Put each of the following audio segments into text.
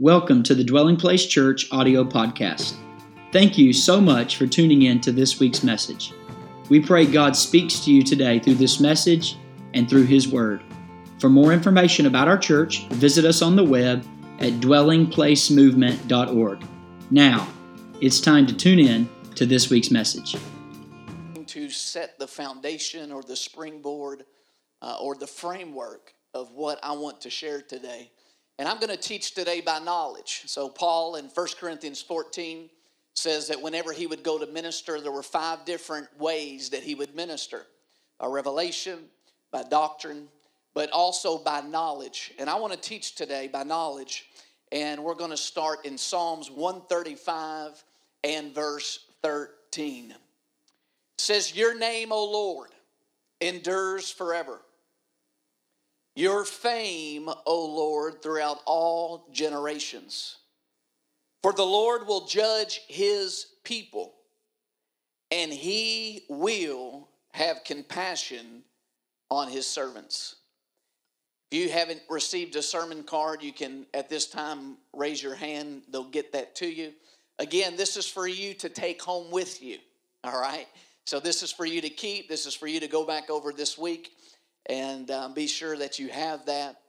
Welcome to the Dwelling Place Church audio podcast. Thank you so much for tuning in to this week's message. We pray God speaks to you today through this message and through His Word. For more information about our church, visit us on the web at dwellingplacemovement.org. Now, it's time to tune in to this week's message. To set the foundation or the springboard uh, or the framework of what I want to share today. And I'm going to teach today by knowledge. So, Paul in 1 Corinthians 14 says that whenever he would go to minister, there were five different ways that he would minister by revelation, by doctrine, but also by knowledge. And I want to teach today by knowledge. And we're going to start in Psalms 135 and verse 13. It says, Your name, O Lord, endures forever. Your fame, O Lord, throughout all generations. For the Lord will judge his people, and he will have compassion on his servants. If you haven't received a sermon card, you can at this time raise your hand. They'll get that to you. Again, this is for you to take home with you. All right? So, this is for you to keep. This is for you to go back over this week and um, be sure that you have that.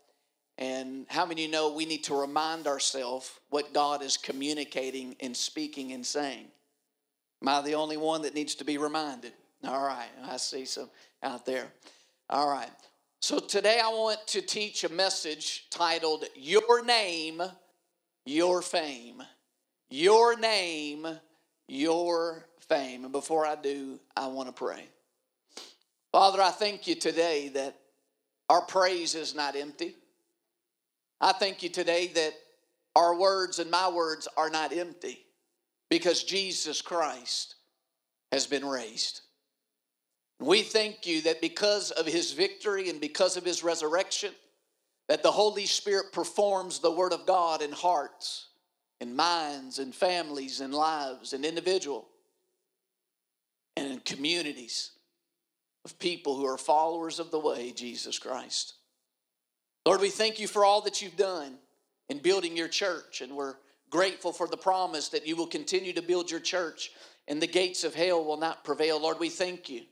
And how many you know we need to remind ourselves what God is communicating and speaking and saying? Am I the only one that needs to be reminded? All right, I see some out there. All right. So today I want to teach a message titled Your Name, Your Fame. Your Name, Your Fame. And before I do, I want to pray. Father, I thank you today that our praise is not empty. I thank you today that our words and my words are not empty because Jesus Christ has been raised. We thank you that because of his victory and because of his resurrection, that the Holy Spirit performs the Word of God in hearts, in minds, in families, in lives, in individual, and in communities of people who are followers of the way, Jesus Christ. Lord, we thank you for all that you've done in building your church, and we're grateful for the promise that you will continue to build your church and the gates of hell will not prevail. Lord, we thank you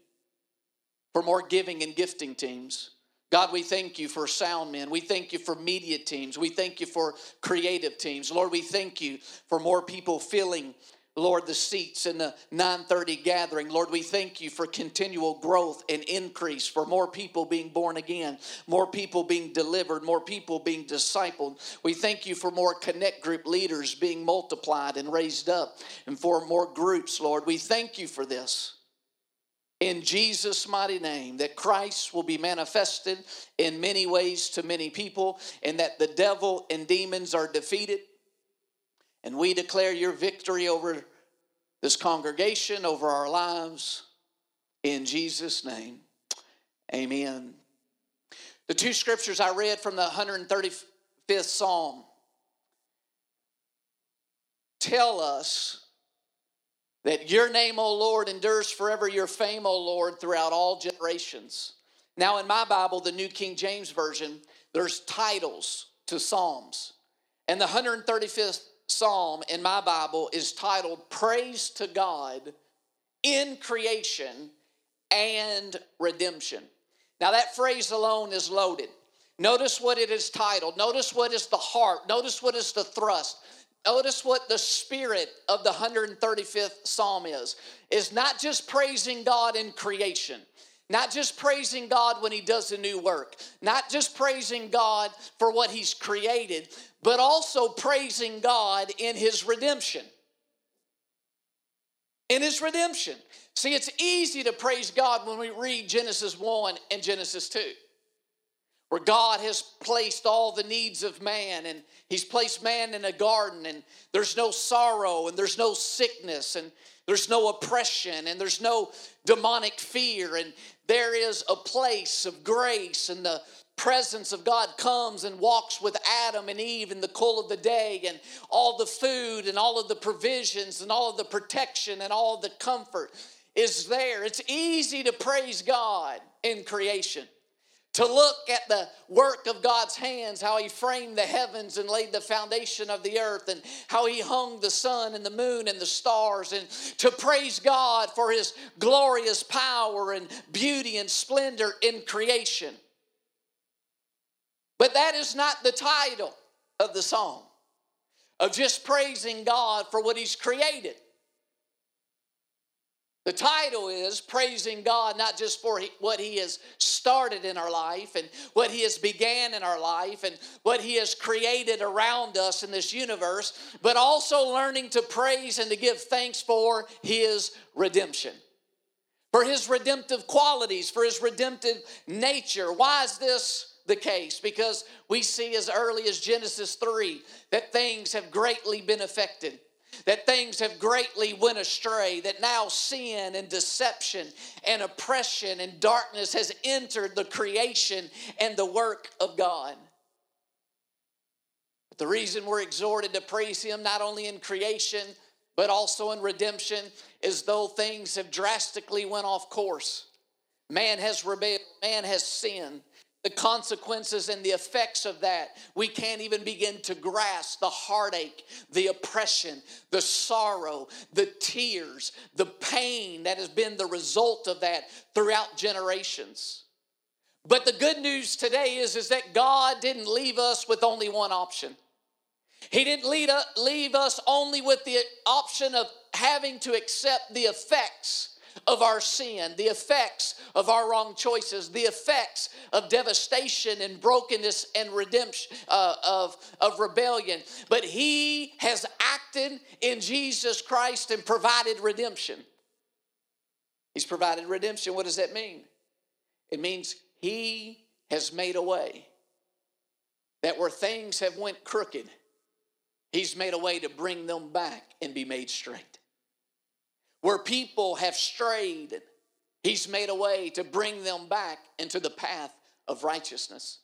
for more giving and gifting teams. God, we thank you for sound men. We thank you for media teams. We thank you for creative teams. Lord, we thank you for more people filling Lord, the seats in the 930 gathering. Lord, we thank you for continual growth and increase, for more people being born again, more people being delivered, more people being discipled. We thank you for more connect group leaders being multiplied and raised up, and for more groups, Lord. We thank you for this. In Jesus' mighty name, that Christ will be manifested in many ways to many people, and that the devil and demons are defeated and we declare your victory over this congregation, over our lives, in Jesus' name. Amen. The two scriptures I read from the 135th Psalm tell us that your name, O Lord, endures forever, your fame, O Lord, throughout all generations. Now, in my Bible, the New King James Version, there's titles to Psalms. And the 135th psalm in my Bible is titled Praise to God in Creation and Redemption. Now, that phrase alone is loaded. Notice what it is titled. Notice what is the heart. Notice what is the thrust. Notice what the spirit of the 135th psalm is. Is not just praising God in creation. Not just praising God when He does a new work, not just praising God for what He's created, but also praising God in His redemption. In His redemption. See, it's easy to praise God when we read Genesis 1 and Genesis 2 where God has placed all the needs of man and He's placed man in a garden and there's no sorrow and there's no sickness and there's no oppression and there's no demonic fear and there is a place of grace and the presence of God comes and walks with Adam and Eve in the cool of the day and all the food and all of the provisions and all of the protection and all the comfort is there. It's easy to praise God in creation. To look at the work of God's hands, how He framed the heavens and laid the foundation of the earth, and how He hung the sun and the moon and the stars, and to praise God for His glorious power and beauty and splendor in creation. But that is not the title of the song, of just praising God for what He's created. The title is Praising God, not just for what He has started in our life and what He has began in our life and what He has created around us in this universe, but also learning to praise and to give thanks for His redemption. For His redemptive qualities, for His redemptive nature. Why is this the case? Because we see as early as Genesis 3 that things have greatly been affected that things have greatly went astray that now sin and deception and oppression and darkness has entered the creation and the work of god. But the reason we're exhorted to praise him not only in creation but also in redemption is though things have drastically went off course man has rebelled man has sinned the consequences and the effects of that. We can't even begin to grasp the heartache, the oppression, the sorrow, the tears, the pain that has been the result of that throughout generations. But the good news today is, is that God didn't leave us with only one option. He didn't leave us only with the option of having to accept the effects of our sin, the effects of our wrong choices, the effects of devastation and brokenness and redemption uh, of, of rebellion. But He has acted in Jesus Christ and provided redemption. He's provided redemption. What does that mean? It means He has made a way that where things have went crooked, He's made a way to bring them back and be made straight where people have strayed, He's made a way to bring them back into the path of righteousness.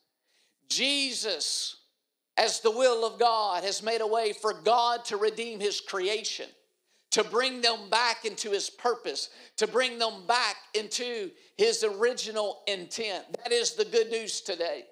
Jesus, as the will of God, has made a way for God to redeem His creation, to bring them back into His purpose, to bring them back into His original intent. That is the good news today.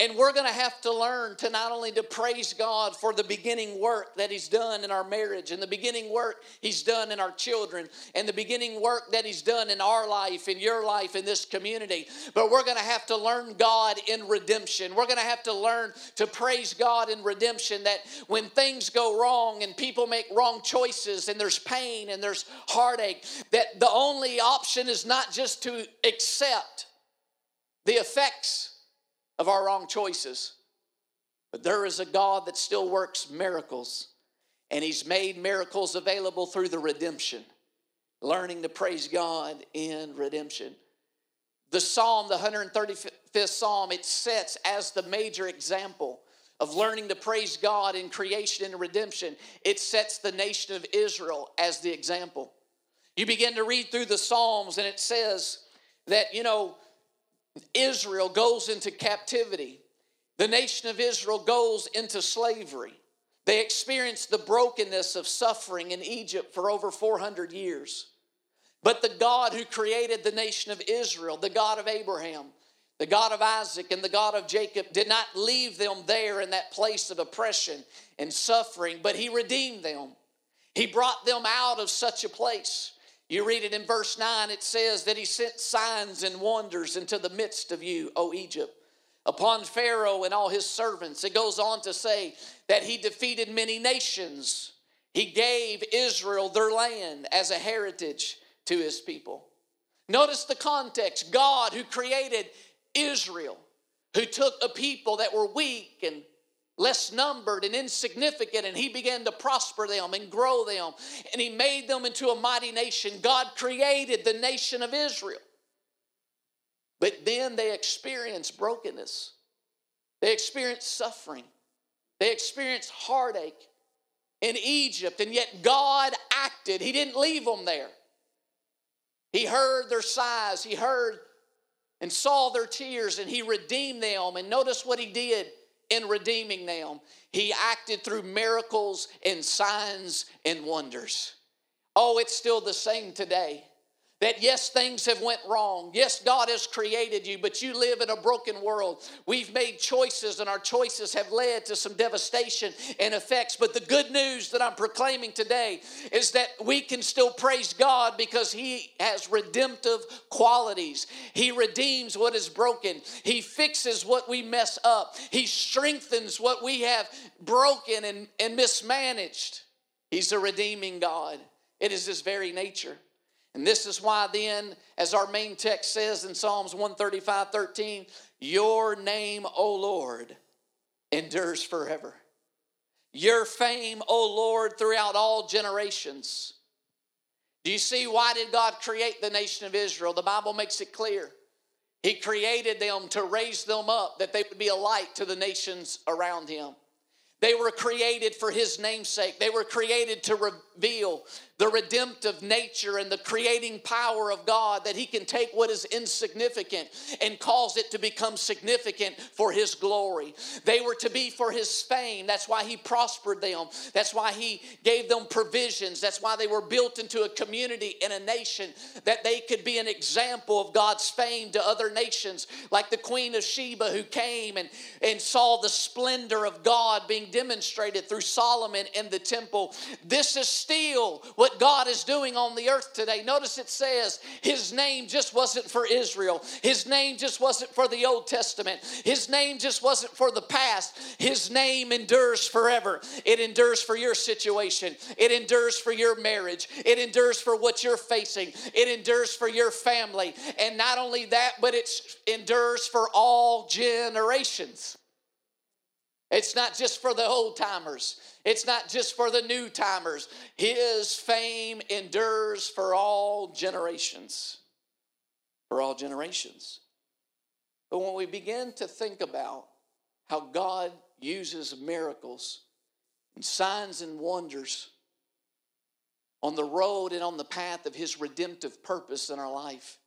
And we're going to have to learn to not only to praise God for the beginning work that he's done in our marriage and the beginning work he's done in our children and the beginning work that he's done in our life, in your life, in this community, but we're going to have to learn God in redemption. We're going to have to learn to praise God in redemption that when things go wrong and people make wrong choices and there's pain and there's heartache, that the only option is not just to accept the effects of our wrong choices. But there is a God that still works miracles, and He's made miracles available through the redemption. Learning to praise God in redemption. The Psalm, the 135th Psalm, it sets as the major example of learning to praise God in creation and redemption. It sets the nation of Israel as the example. You begin to read through the Psalms, and it says that, you know, Israel goes into captivity. The nation of Israel goes into slavery. They experience the brokenness of suffering in Egypt for over 400 years. But the God who created the nation of Israel, the God of Abraham, the God of Isaac, and the God of Jacob, did not leave them there in that place of oppression and suffering, but He redeemed them. He brought them out of such a place. You read it in verse 9, it says that he sent signs and wonders into the midst of you, O Egypt, upon Pharaoh and all his servants. It goes on to say that he defeated many nations. He gave Israel their land as a heritage to his people. Notice the context God, who created Israel, who took a people that were weak and less numbered and insignificant, and he began to prosper them and grow them, and he made them into a mighty nation. God created the nation of Israel. But then they experienced brokenness, they experienced suffering, they experienced heartache in Egypt, and yet God acted. He didn't leave them there. He heard their sighs, he heard and saw their tears, and he redeemed them. And notice what he did in redeeming them. He acted through miracles and signs and wonders. Oh, it's still the same today. That yes things have went wrong. Yes god has created you but you live in a broken world. We've made choices and our choices have led to some devastation and effects. But the good news that i'm proclaiming today is that we can still praise god because he has redemptive qualities. He redeems what is broken. He fixes what we mess up. He strengthens what we have broken and, and mismanaged. He's a redeeming god. It is his very nature and this is why, then, as our main text says in Psalms 135 13, your name, O Lord, endures forever. Your fame, O Lord, throughout all generations. Do you see why did God create the nation of Israel? The Bible makes it clear. He created them to raise them up, that they would be a light to the nations around him. They were created for his namesake. They were created to reveal the redemptive nature and the creating power of God that He can take what is insignificant and cause it to become significant for His glory. They were to be for His fame. That's why He prospered them. That's why He gave them provisions. That's why they were built into a community and a nation that they could be an example of God's fame to other nations, like the Queen of Sheba who came and, and saw the splendor of God being demonstrated through Solomon in the temple. This is still what God is doing on the earth today. Notice it says his name just wasn't for Israel, his name just wasn't for the Old Testament, his name just wasn't for the past. His name endures forever. It endures for your situation, it endures for your marriage, it endures for what you're facing, it endures for your family. And not only that, but it endures for all generations. It's not just for the old timers. It's not just for the new timers. His fame endures for all generations. For all generations. But when we begin to think about how God uses miracles and signs and wonders on the road and on the path of His redemptive purpose in our life,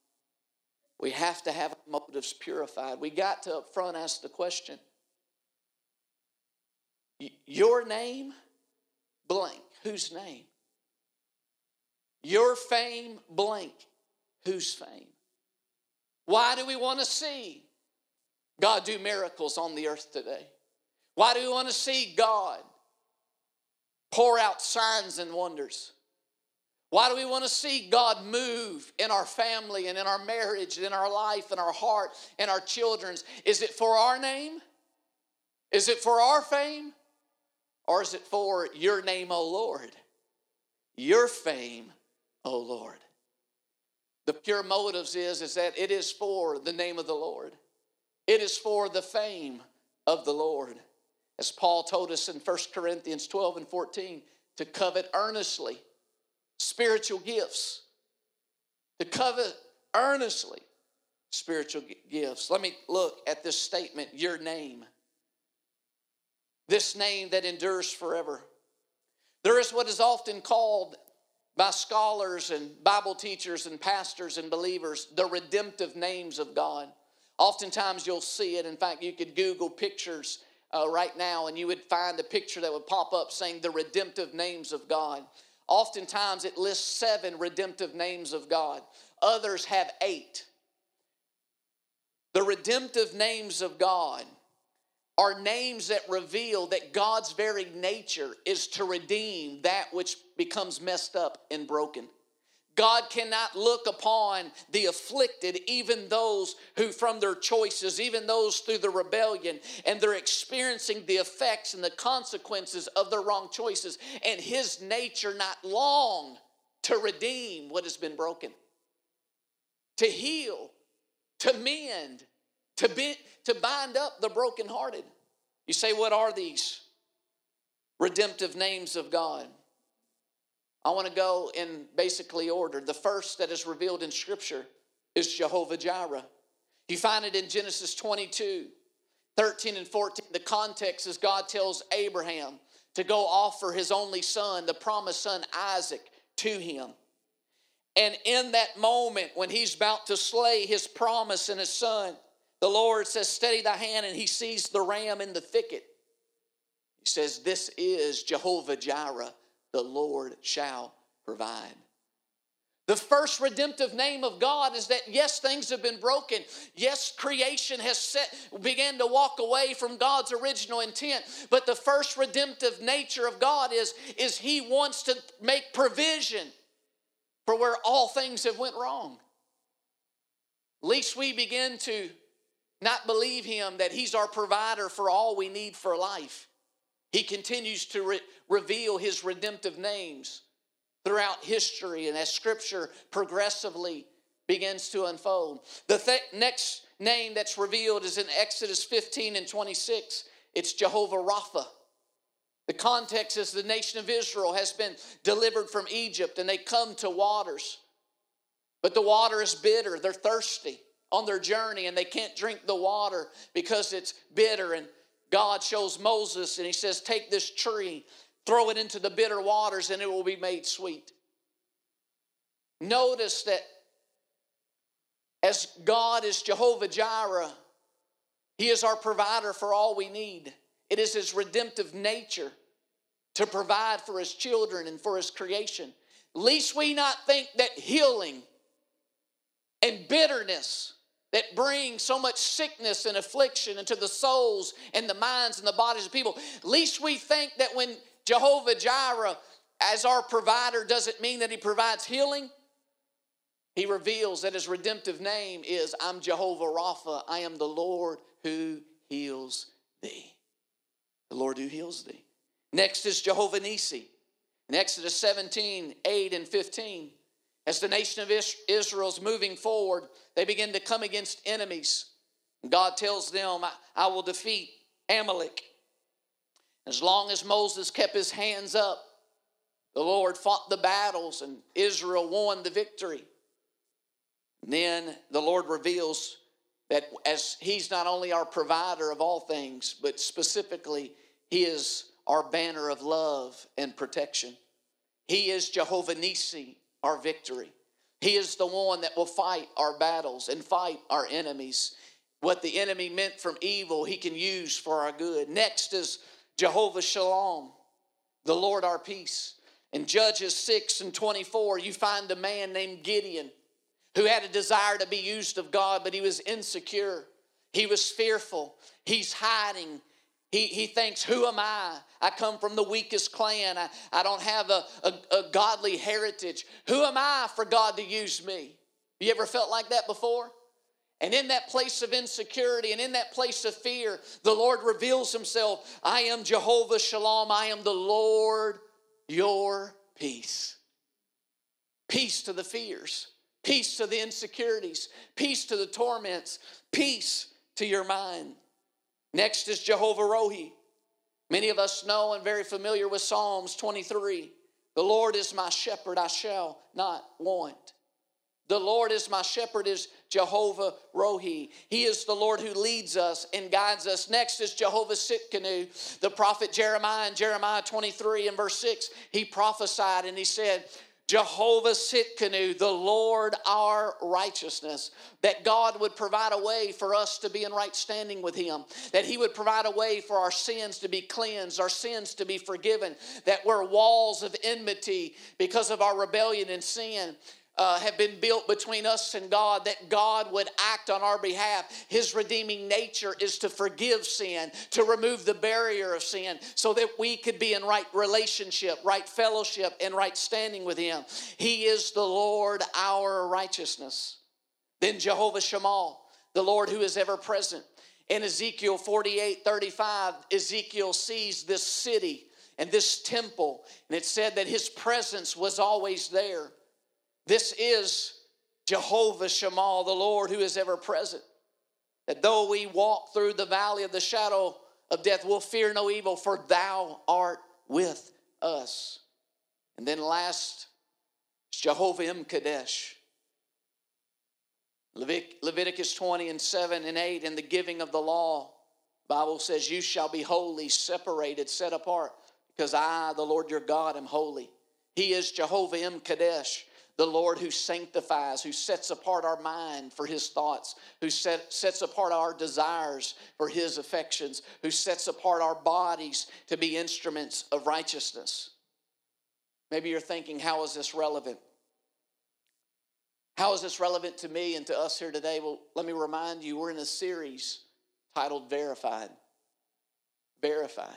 we have to have our motives purified. We got to up front ask the question your name, blank. Whose name? Your fame, blank. Whose fame? Why do we want to see God do miracles on the earth today? Why do we want to see God pour out signs and wonders? Why do we want to see God move in our family and in our marriage and in our life and our heart and our children's? Is it for our name? Is it for our fame? Or is it for your name, O Lord? Your fame, O Lord. The pure motives is, is that it is for the name of the Lord. It is for the fame of the Lord. As Paul told us in 1 Corinthians 12 and 14, to covet earnestly spiritual gifts. To covet earnestly spiritual gifts. Let me look at this statement, your name this name that endures forever. There is what is often called by scholars and Bible teachers and pastors and believers the redemptive names of God. Oftentimes you'll see it. In fact, you could Google pictures uh, right now and you would find a picture that would pop up saying the redemptive names of God. Oftentimes it lists seven redemptive names of God, others have eight. The redemptive names of God are names that reveal that God's very nature is to redeem that which becomes messed up and broken. God cannot look upon the afflicted, even those who, from their choices, even those through the rebellion, and they're experiencing the effects and the consequences of their wrong choices, and His nature not long to redeem what has been broken, to heal, to mend, to, be, to bind up the brokenhearted. You say, what are these redemptive names of God? I want to go in basically order. The first that is revealed in Scripture is Jehovah Jireh. You find it in Genesis 22, 13 and 14. The context is God tells Abraham to go offer his only son, the promised son Isaac, to him. And in that moment, when he's about to slay his promise and his son, the Lord says, Steady thy hand, and he sees the ram in the thicket. He says, This is Jehovah Jireh, the Lord shall provide. The first redemptive name of God is that yes, things have been broken. Yes, creation has set began to walk away from God's original intent. But the first redemptive nature of God is, is He wants to make provision for where all things have went wrong. Least we begin to not believe Him that He's our provider for all we need for life. He continues to re- reveal His redemptive names throughout history and as scripture progressively begins to unfold. The th- next name that's revealed is in Exodus 15 and 26. It's Jehovah Rapha. The context is the nation of Israel has been delivered from Egypt and they come to waters. But the water is bitter, they're thirsty on their journey and they can't drink the water because it's bitter. And God shows Moses and he says, Take this tree Throw it into the bitter waters and it will be made sweet. Notice that as God is Jehovah Jireh, He is our provider for all we need. It is His redemptive nature to provide for His children and for His creation. Least we not think that healing and bitterness that bring so much sickness and affliction into the souls and the minds and the bodies of people. Least we think that when Jehovah Jireh, as our provider, doesn't mean that He provides healing. He reveals that His redemptive name is I'm Jehovah Rapha. I am the Lord who heals thee. The Lord who heals thee. Next is Jehovah Nisi. In Exodus 17, 8 and 15, as the nation of Israel is moving forward, they begin to come against enemies. God tells them, I will defeat Amalek as long as Moses kept his hands up, the Lord fought the battles and Israel won the victory. And then the Lord reveals that as He's not only our provider of all things, but specifically, He is our banner of love and protection. He is Jehovah Nisi, our victory. He is the one that will fight our battles and fight our enemies. What the enemy meant from evil, He can use for our good. Next is Jehovah Shalom, the Lord our peace. In Judges 6 and 24, you find a man named Gideon who had a desire to be used of God, but he was insecure. He was fearful. He's hiding. He, he thinks, Who am I? I come from the weakest clan. I, I don't have a, a, a godly heritage. Who am I for God to use me? You ever felt like that before? And in that place of insecurity and in that place of fear, the Lord reveals Himself I am Jehovah Shalom. I am the Lord your peace. Peace to the fears, peace to the insecurities, peace to the torments, peace to your mind. Next is Jehovah Rohi. Many of us know and very familiar with Psalms 23. The Lord is my shepherd, I shall not want. The Lord is my shepherd, is Jehovah Rohi. He is the Lord who leads us and guides us. Next is Jehovah Tsidkenu. The prophet Jeremiah in Jeremiah 23 and verse 6, he prophesied and he said, Jehovah Tsidkenu, the Lord our righteousness, that God would provide a way for us to be in right standing with Him, that He would provide a way for our sins to be cleansed, our sins to be forgiven, that we're walls of enmity because of our rebellion and sin uh, have been built between us and God, that God would act on our behalf. His redeeming nature is to forgive sin, to remove the barrier of sin, so that we could be in right relationship, right fellowship, and right standing with Him. He is the Lord our righteousness. Then Jehovah Shammah, the Lord who is ever present. In Ezekiel 48 35, Ezekiel sees this city and this temple, and it said that his presence was always there. This is Jehovah Shammah, the Lord who is ever present. That though we walk through the valley of the shadow of death, we'll fear no evil, for thou art with us. And then last, Jehovah M'Kaddesh. Leviticus 20 and 7 and 8, in the giving of the law, Bible says, You shall be holy, separated, set apart, because I, the Lord your God, am holy. He is Jehovah M'Kaddesh the Lord who sanctifies, who sets apart our mind for his thoughts, who set, sets apart our desires for his affections, who sets apart our bodies to be instruments of righteousness. Maybe you're thinking, how is this relevant? How is this relevant to me and to us here today? Well, let me remind you, we're in a series titled Verified. Verified.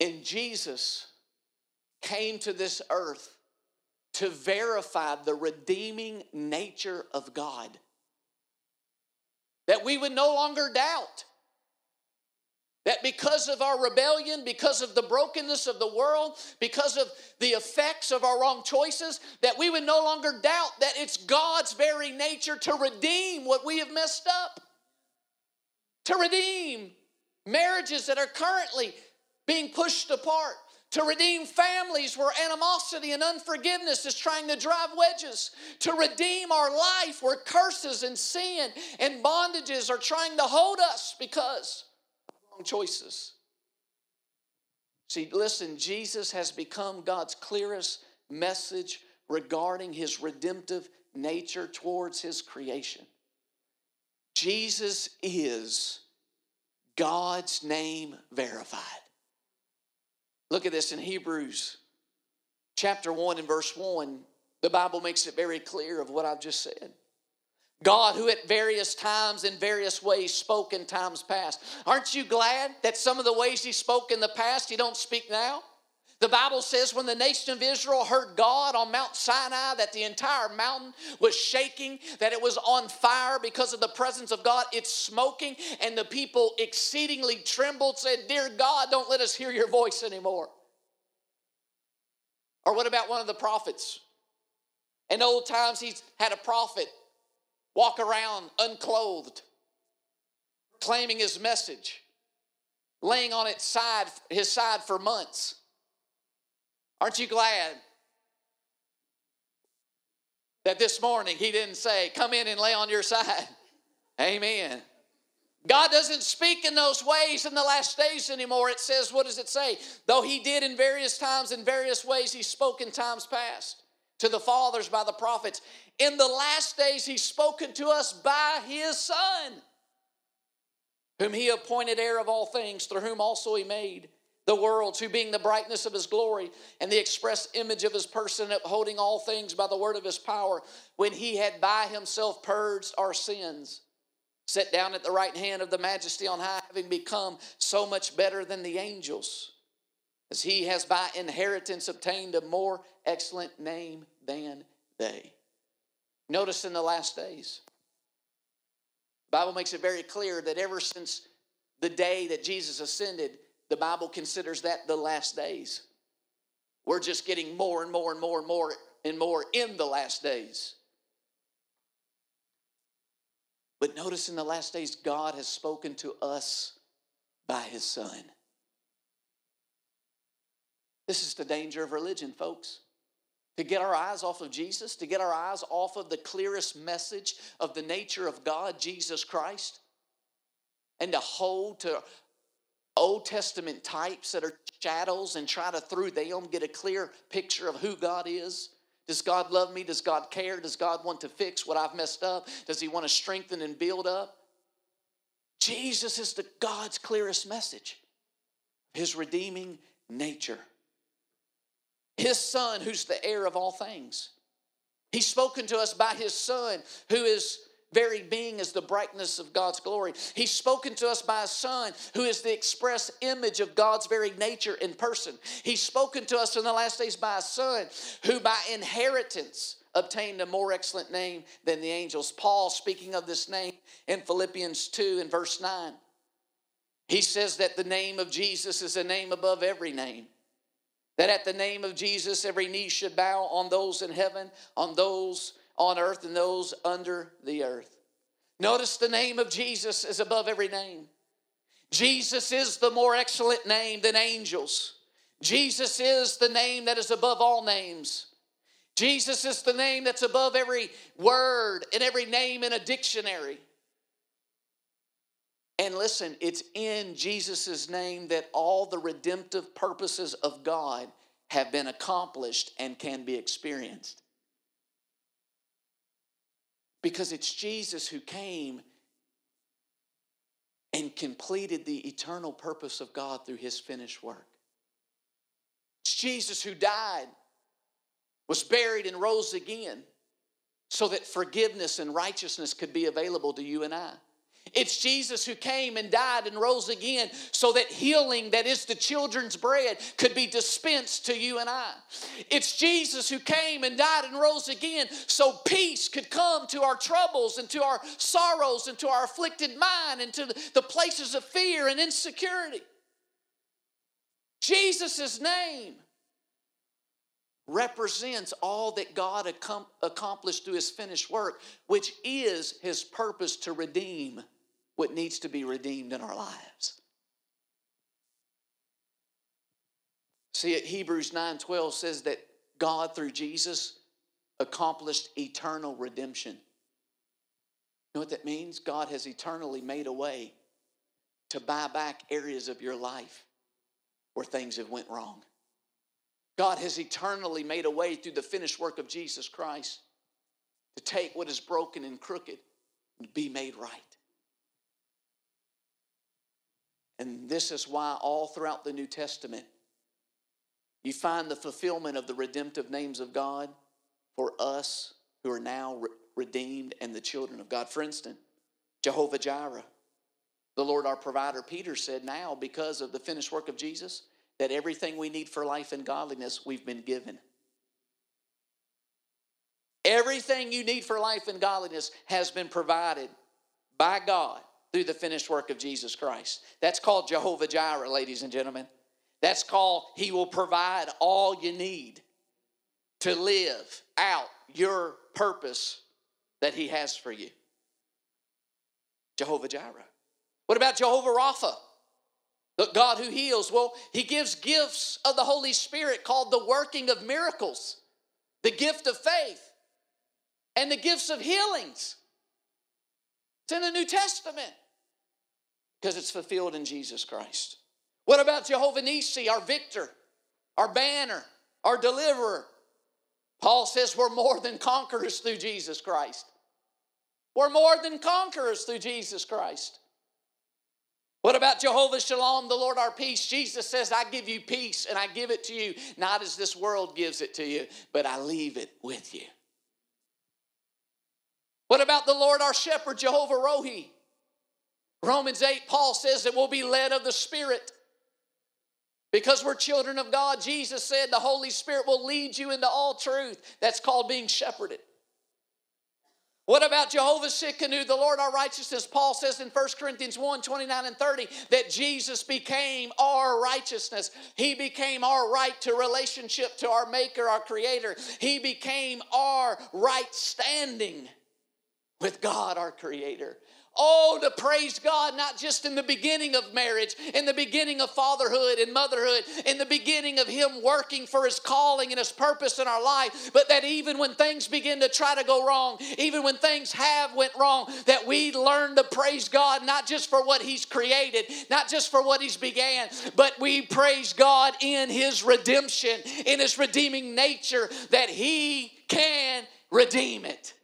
In Jesus came to this earth to verify the redeeming nature of God. That we would no longer doubt that because of our rebellion, because of the brokenness of the world, because of the effects of our wrong choices, that we would no longer doubt that it's God's very nature to redeem what we have messed up. To redeem marriages that are currently being pushed apart. To redeem families where animosity and unforgiveness is trying to drive wedges. To redeem our life where curses and sin and bondages are trying to hold us because wrong choices. See, listen, Jesus has become God's clearest message regarding his redemptive nature towards his creation. Jesus is God's name verified. Look at this in Hebrews chapter 1 and verse 1. The Bible makes it very clear of what I've just said. God, who at various times in various ways spoke in times past. Aren't you glad that some of the ways He spoke in the past, He don't speak now? The Bible says when the nation of Israel heard God on Mount Sinai, that the entire mountain was shaking, that it was on fire because of the presence of God. It's smoking, and the people exceedingly trembled, said, Dear God, don't let us hear your voice anymore. Or what about one of the prophets? In old times, he's had a prophet walk around unclothed, claiming his message, laying on its side, his side for months. Aren't you glad that this morning he didn't say, Come in and lay on your side? Amen. God doesn't speak in those ways in the last days anymore. It says, what does it say? Though he did in various times, in various ways, he spoke in times past to the fathers by the prophets. In the last days, he's spoken to us by his Son, whom he appointed heir of all things, through whom also he made the worlds, who being the brightness of his glory and the express image of his person, upholding all things by the word of his power, when he had by himself purged our sins, sat down at the right hand of the majesty on high, having become so much better than the angels, as he has by inheritance obtained a more excellent name than they. Notice in the last days, the Bible makes it very clear that ever since the day that Jesus ascended, the Bible considers that the last days. We're just getting more and more and more and more and more in the last days. But notice in the last days, God has spoken to us by His Son. This is the danger of religion, folks to get our eyes off of Jesus, to get our eyes off of the clearest message of the nature of God, Jesus Christ, and to hold to Old Testament types that are shadows and try to, through them, get a clear picture of who God is. Does God love me? Does God care? Does God want to fix what I've messed up? Does He want to strengthen and build up? Jesus is the God's clearest message, His redeeming nature his son who's the heir of all things. He's spoken to us by his son who is very being is the brightness of God's glory. He's spoken to us by a son who is the express image of God's very nature in person. He's spoken to us in the last days by a son who by inheritance obtained a more excellent name than the angels. Paul speaking of this name in Philippians 2 and verse 9. He says that the name of Jesus is a name above every name that at the name of Jesus, every knee should bow on those in heaven, on those on earth, and those under the earth. Notice the name of Jesus is above every name. Jesus is the more excellent name than angels. Jesus is the name that is above all names. Jesus is the name that's above every word and every name in a dictionary. And listen, it's in Jesus' name that all the redemptive purposes of God have been accomplished and can be experienced. Because it's Jesus who came and completed the eternal purpose of God through his finished work. It's Jesus who died was buried and rose again so that forgiveness and righteousness could be available to you and I. It's Jesus who came and died and rose again so that healing, that is the children's bread, could be dispensed to you and I. It's Jesus who came and died and rose again so peace could come to our troubles and to our sorrows and to our afflicted mind and to the places of fear and insecurity. Jesus' name represents all that God accomplished through his finished work, which is his purpose to redeem what needs to be redeemed in our lives. See, it Hebrews 9:12 says that God through Jesus accomplished eternal redemption. You know what that means? God has eternally made a way to buy back areas of your life where things have went wrong. God has eternally made a way through the finished work of Jesus Christ to take what is broken and crooked and be made right. And this is why all throughout the New Testament you find the fulfillment of the redemptive names of God for us who are now re- redeemed and the children of God. For instance, Jehovah Jireh, the Lord our provider, Peter said, now because of the finished work of Jesus, that everything we need for life and godliness we've been given. Everything you need for life and godliness has been provided by God through the finished work of Jesus Christ. That's called Jehovah Jireh, ladies and gentlemen. That's called He will provide all you need to live out your purpose that He has for you. Jehovah Jireh. What about Jehovah Rapha? The God who heals. Well, he gives gifts of the Holy Spirit called the working of miracles, the gift of faith, and the gifts of healings. It's in the New Testament because it's fulfilled in Jesus Christ. What about Jehovah Nisi, our victor, our banner, our deliverer? Paul says we're more than conquerors through Jesus Christ. We're more than conquerors through Jesus Christ. What about Jehovah Shalom, the Lord our peace? Jesus says, I give you peace and I give it to you, not as this world gives it to you, but I leave it with you. What about the Lord our shepherd, Jehovah Rohi? Romans 8, Paul says that we'll be led of the Spirit. Because we're children of God, Jesus said the Holy Spirit will lead you into all truth. That's called being shepherded. What about Jehovah Tsidkenu, the Lord our righteousness? Paul says in 1 Corinthians 1 29 and 30 that Jesus became our righteousness. He became our right to relationship to our Maker, our Creator. He became our right standing with God, our Creator. Oh, to praise God, not just in the beginning of marriage, in the beginning of fatherhood and motherhood, in the beginning of Him working for His calling and His purpose in our life, but that even when things begin to try to go wrong, even when things have went wrong, that we learn to praise God not just for what He's created, not just for what He's began, but we praise God in His redemption, in His redeeming nature, that He can redeem it.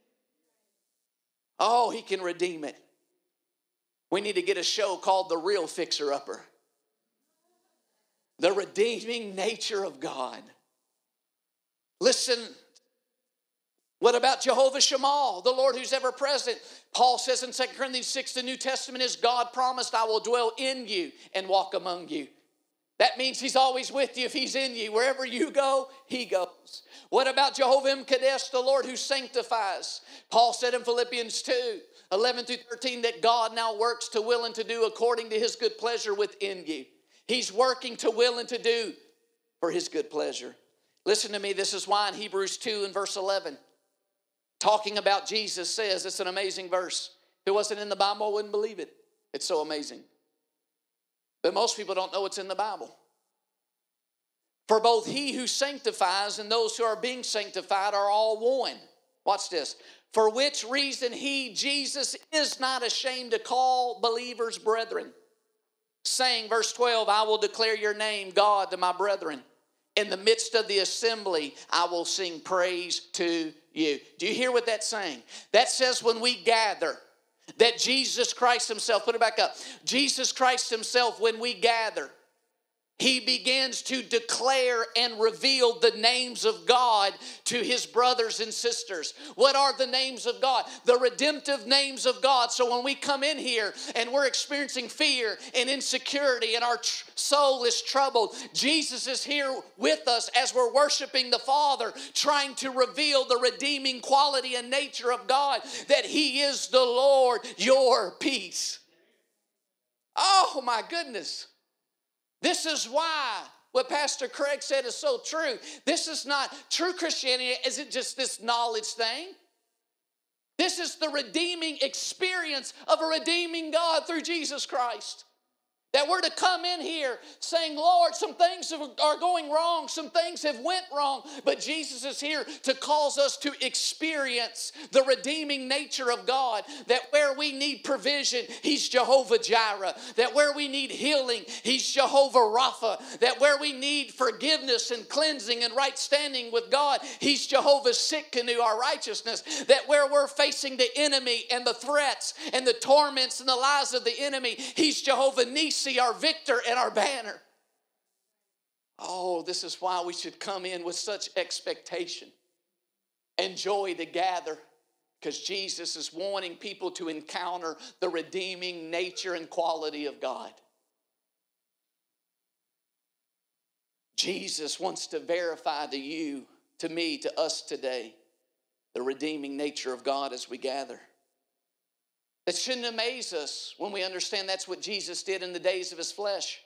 Oh, He can redeem it. We need to get a show called The Real Fixer Upper. The redeeming nature of God. Listen, what about Jehovah Shammah, the Lord who's ever present? Paul says in 2 Corinthians 6, the New Testament is God promised, I will dwell in you and walk among you. That means he's always with you if he's in you. Wherever you go, he goes. What about Jehovah M'Kaddesh, the Lord who sanctifies? Paul said in Philippians 2, 11 through 13 that God now works to will and to do according to his good pleasure within you. He's working to will and to do for his good pleasure. Listen to me, this is why in Hebrews 2 and verse 11, talking about Jesus says, it's an amazing verse. If it wasn't in the Bible, I wouldn't believe it. It's so amazing. But most people don't know what's in the Bible. For both he who sanctifies and those who are being sanctified are all one. Watch this. For which reason he, Jesus, is not ashamed to call believers brethren, saying, verse 12, I will declare your name, God, to my brethren. In the midst of the assembly, I will sing praise to you. Do you hear what that's saying? That says when we gather, that Jesus Christ Himself, put it back up, Jesus Christ Himself, when we gather, he begins to declare and reveal the names of God to his brothers and sisters. What are the names of God? The redemptive names of God. So when we come in here and we're experiencing fear and insecurity and our tr- soul is troubled, Jesus is here with us as we're worshiping the Father, trying to reveal the redeeming quality and nature of God, that he is the Lord, your peace. Oh my goodness. This is why what Pastor Craig said is so true. This is not true Christianity, isn't just this knowledge thing. This is the redeeming experience of a redeeming God through Jesus Christ. That we're to come in here saying, Lord, some things are going wrong, some things have went wrong, but Jesus is here to cause us to experience the redeeming nature of God. That where we need provision, He's Jehovah Jireh. That where we need healing, He's Jehovah Rapha. That where we need forgiveness and cleansing and right standing with God, He's Jehovah Tsidkenu, our righteousness. That where we're facing the enemy and the threats and the torments and the lies of the enemy, He's Jehovah Nissi see our victor and our banner. Oh, this is why we should come in with such expectation and joy to gather because Jesus is wanting people to encounter the redeeming nature and quality of God. Jesus wants to verify to you, to me, to us today, the redeeming nature of God as we gather. That shouldn't amaze us when we understand that's what Jesus did in the days of his flesh.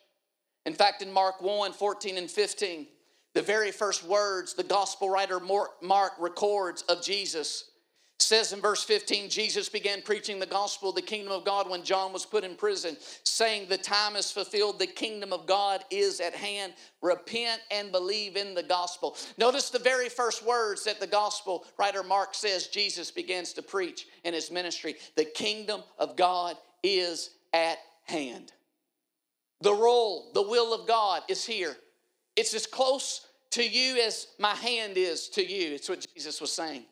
In fact, in Mark 1 14 and 15, the very first words the gospel writer Mark records of Jesus says in verse 15 Jesus began preaching the gospel of the kingdom of God when John was put in prison, saying, The time is fulfilled, the kingdom of God is at hand. Repent and believe in the gospel. Notice the very first words that the gospel writer Mark says Jesus begins to preach in his ministry The kingdom of God is at hand. The role, the will of God is here. It's as close to you as my hand is to you. It's what Jesus was saying.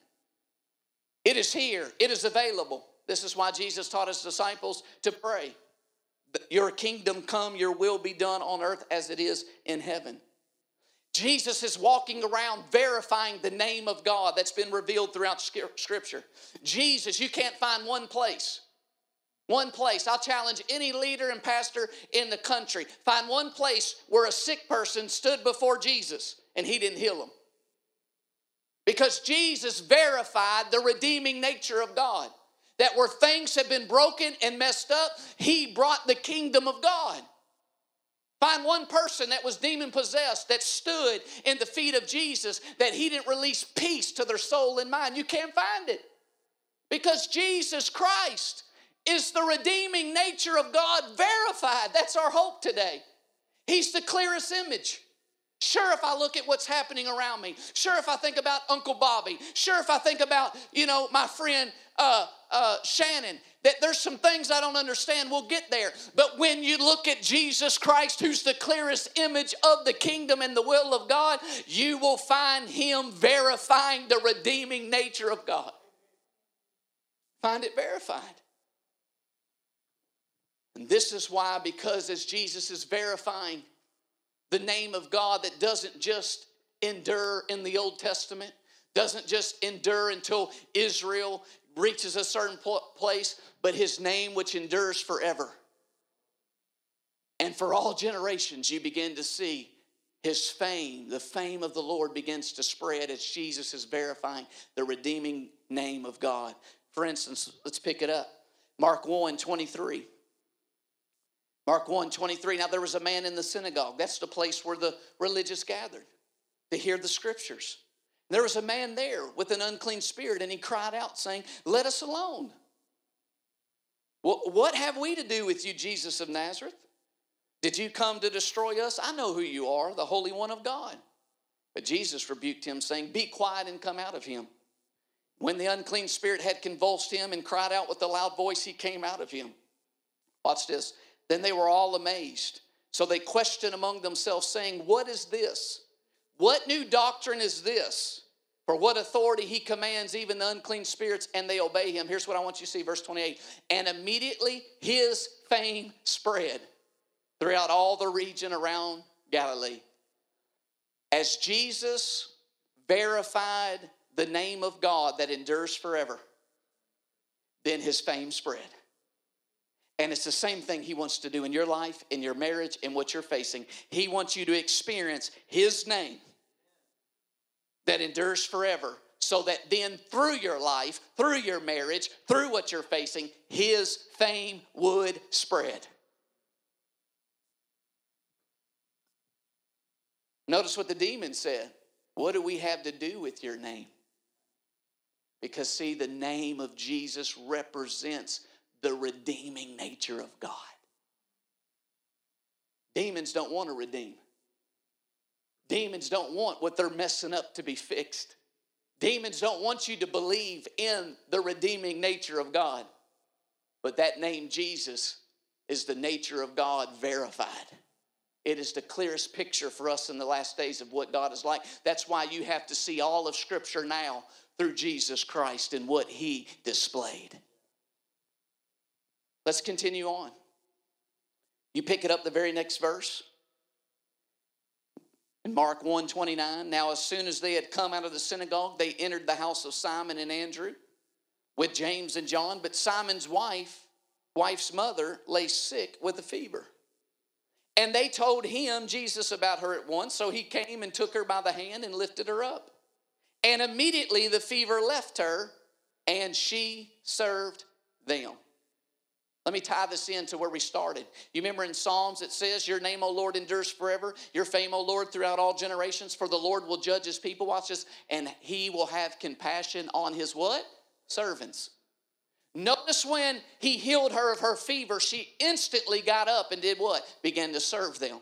It is here, it is available. This is why Jesus taught his disciples to pray. Your kingdom come, your will be done on earth as it is in heaven. Jesus is walking around verifying the name of God that's been revealed throughout Scripture. Jesus, you can't find one place. One place. I'll challenge any leader and pastor in the country. Find one place where a sick person stood before Jesus and he didn't heal them. Because Jesus verified the redeeming nature of God. That where things have been broken and messed up, He brought the kingdom of God. Find one person that was demon possessed that stood in the feet of Jesus that He didn't release peace to their soul and mind. You can't find it. Because Jesus Christ is the redeeming nature of God verified. That's our hope today. He's the clearest image. Sure, if I look at what's happening around me. Sure, if I think about Uncle Bobby. Sure, if I think about, you know, my friend uh, uh, Shannon, that there's some things I don't understand. We'll get there. But when you look at Jesus Christ, who's the clearest image of the kingdom and the will of God, you will find him verifying the redeeming nature of God. Find it verified. And this is why, because as Jesus is verifying, the name of God that doesn't just endure in the Old Testament, doesn't just endure until Israel reaches a certain place, but his name which endures forever. And for all generations, you begin to see his fame, the fame of the Lord begins to spread as Jesus is verifying the redeeming name of God. For instance, let's pick it up. Mark 1 23. Mark 1 23. Now there was a man in the synagogue. That's the place where the religious gathered to hear the scriptures. There was a man there with an unclean spirit, and he cried out, saying, Let us alone. What have we to do with you, Jesus of Nazareth? Did you come to destroy us? I know who you are, the Holy One of God. But Jesus rebuked him, saying, Be quiet and come out of him. When the unclean spirit had convulsed him and cried out with a loud voice, he came out of him. Watch this. Then they were all amazed. So they questioned among themselves, saying, What is this? What new doctrine is this? For what authority he commands even the unclean spirits, and they obey him. Here's what I want you to see, verse 28. And immediately his fame spread throughout all the region around Galilee. As Jesus verified the name of God that endures forever, then his fame spread. And it's the same thing he wants to do in your life, in your marriage, in what you're facing. He wants you to experience his name that endures forever so that then through your life, through your marriage, through what you're facing, his fame would spread. Notice what the demon said. What do we have to do with your name? Because, see, the name of Jesus represents the redeeming nature of God. Demons don't want to redeem. Demons don't want what they're messing up to be fixed. Demons don't want you to believe in the redeeming nature of God. But that name, Jesus, is the nature of God verified. It is the clearest picture for us in the last days of what God is like. That's why you have to see all of Scripture now through Jesus Christ and what He displayed. Let's continue on. You pick it up the very next verse. In Mark 1 29, now as soon as they had come out of the synagogue, they entered the house of Simon and Andrew with James and John. But Simon's wife, wife's mother, lay sick with a fever. And they told him, Jesus, about her at once. So he came and took her by the hand and lifted her up. And immediately the fever left her, and she served them. Let me tie this in to where we started. You remember in Psalms it says, Your name, O Lord, endures forever. Your fame, O Lord, throughout all generations. For the Lord will judge his people. Watch this. And he will have compassion on his what? Servants. Notice when he healed her of her fever, she instantly got up and did what? Began to serve them.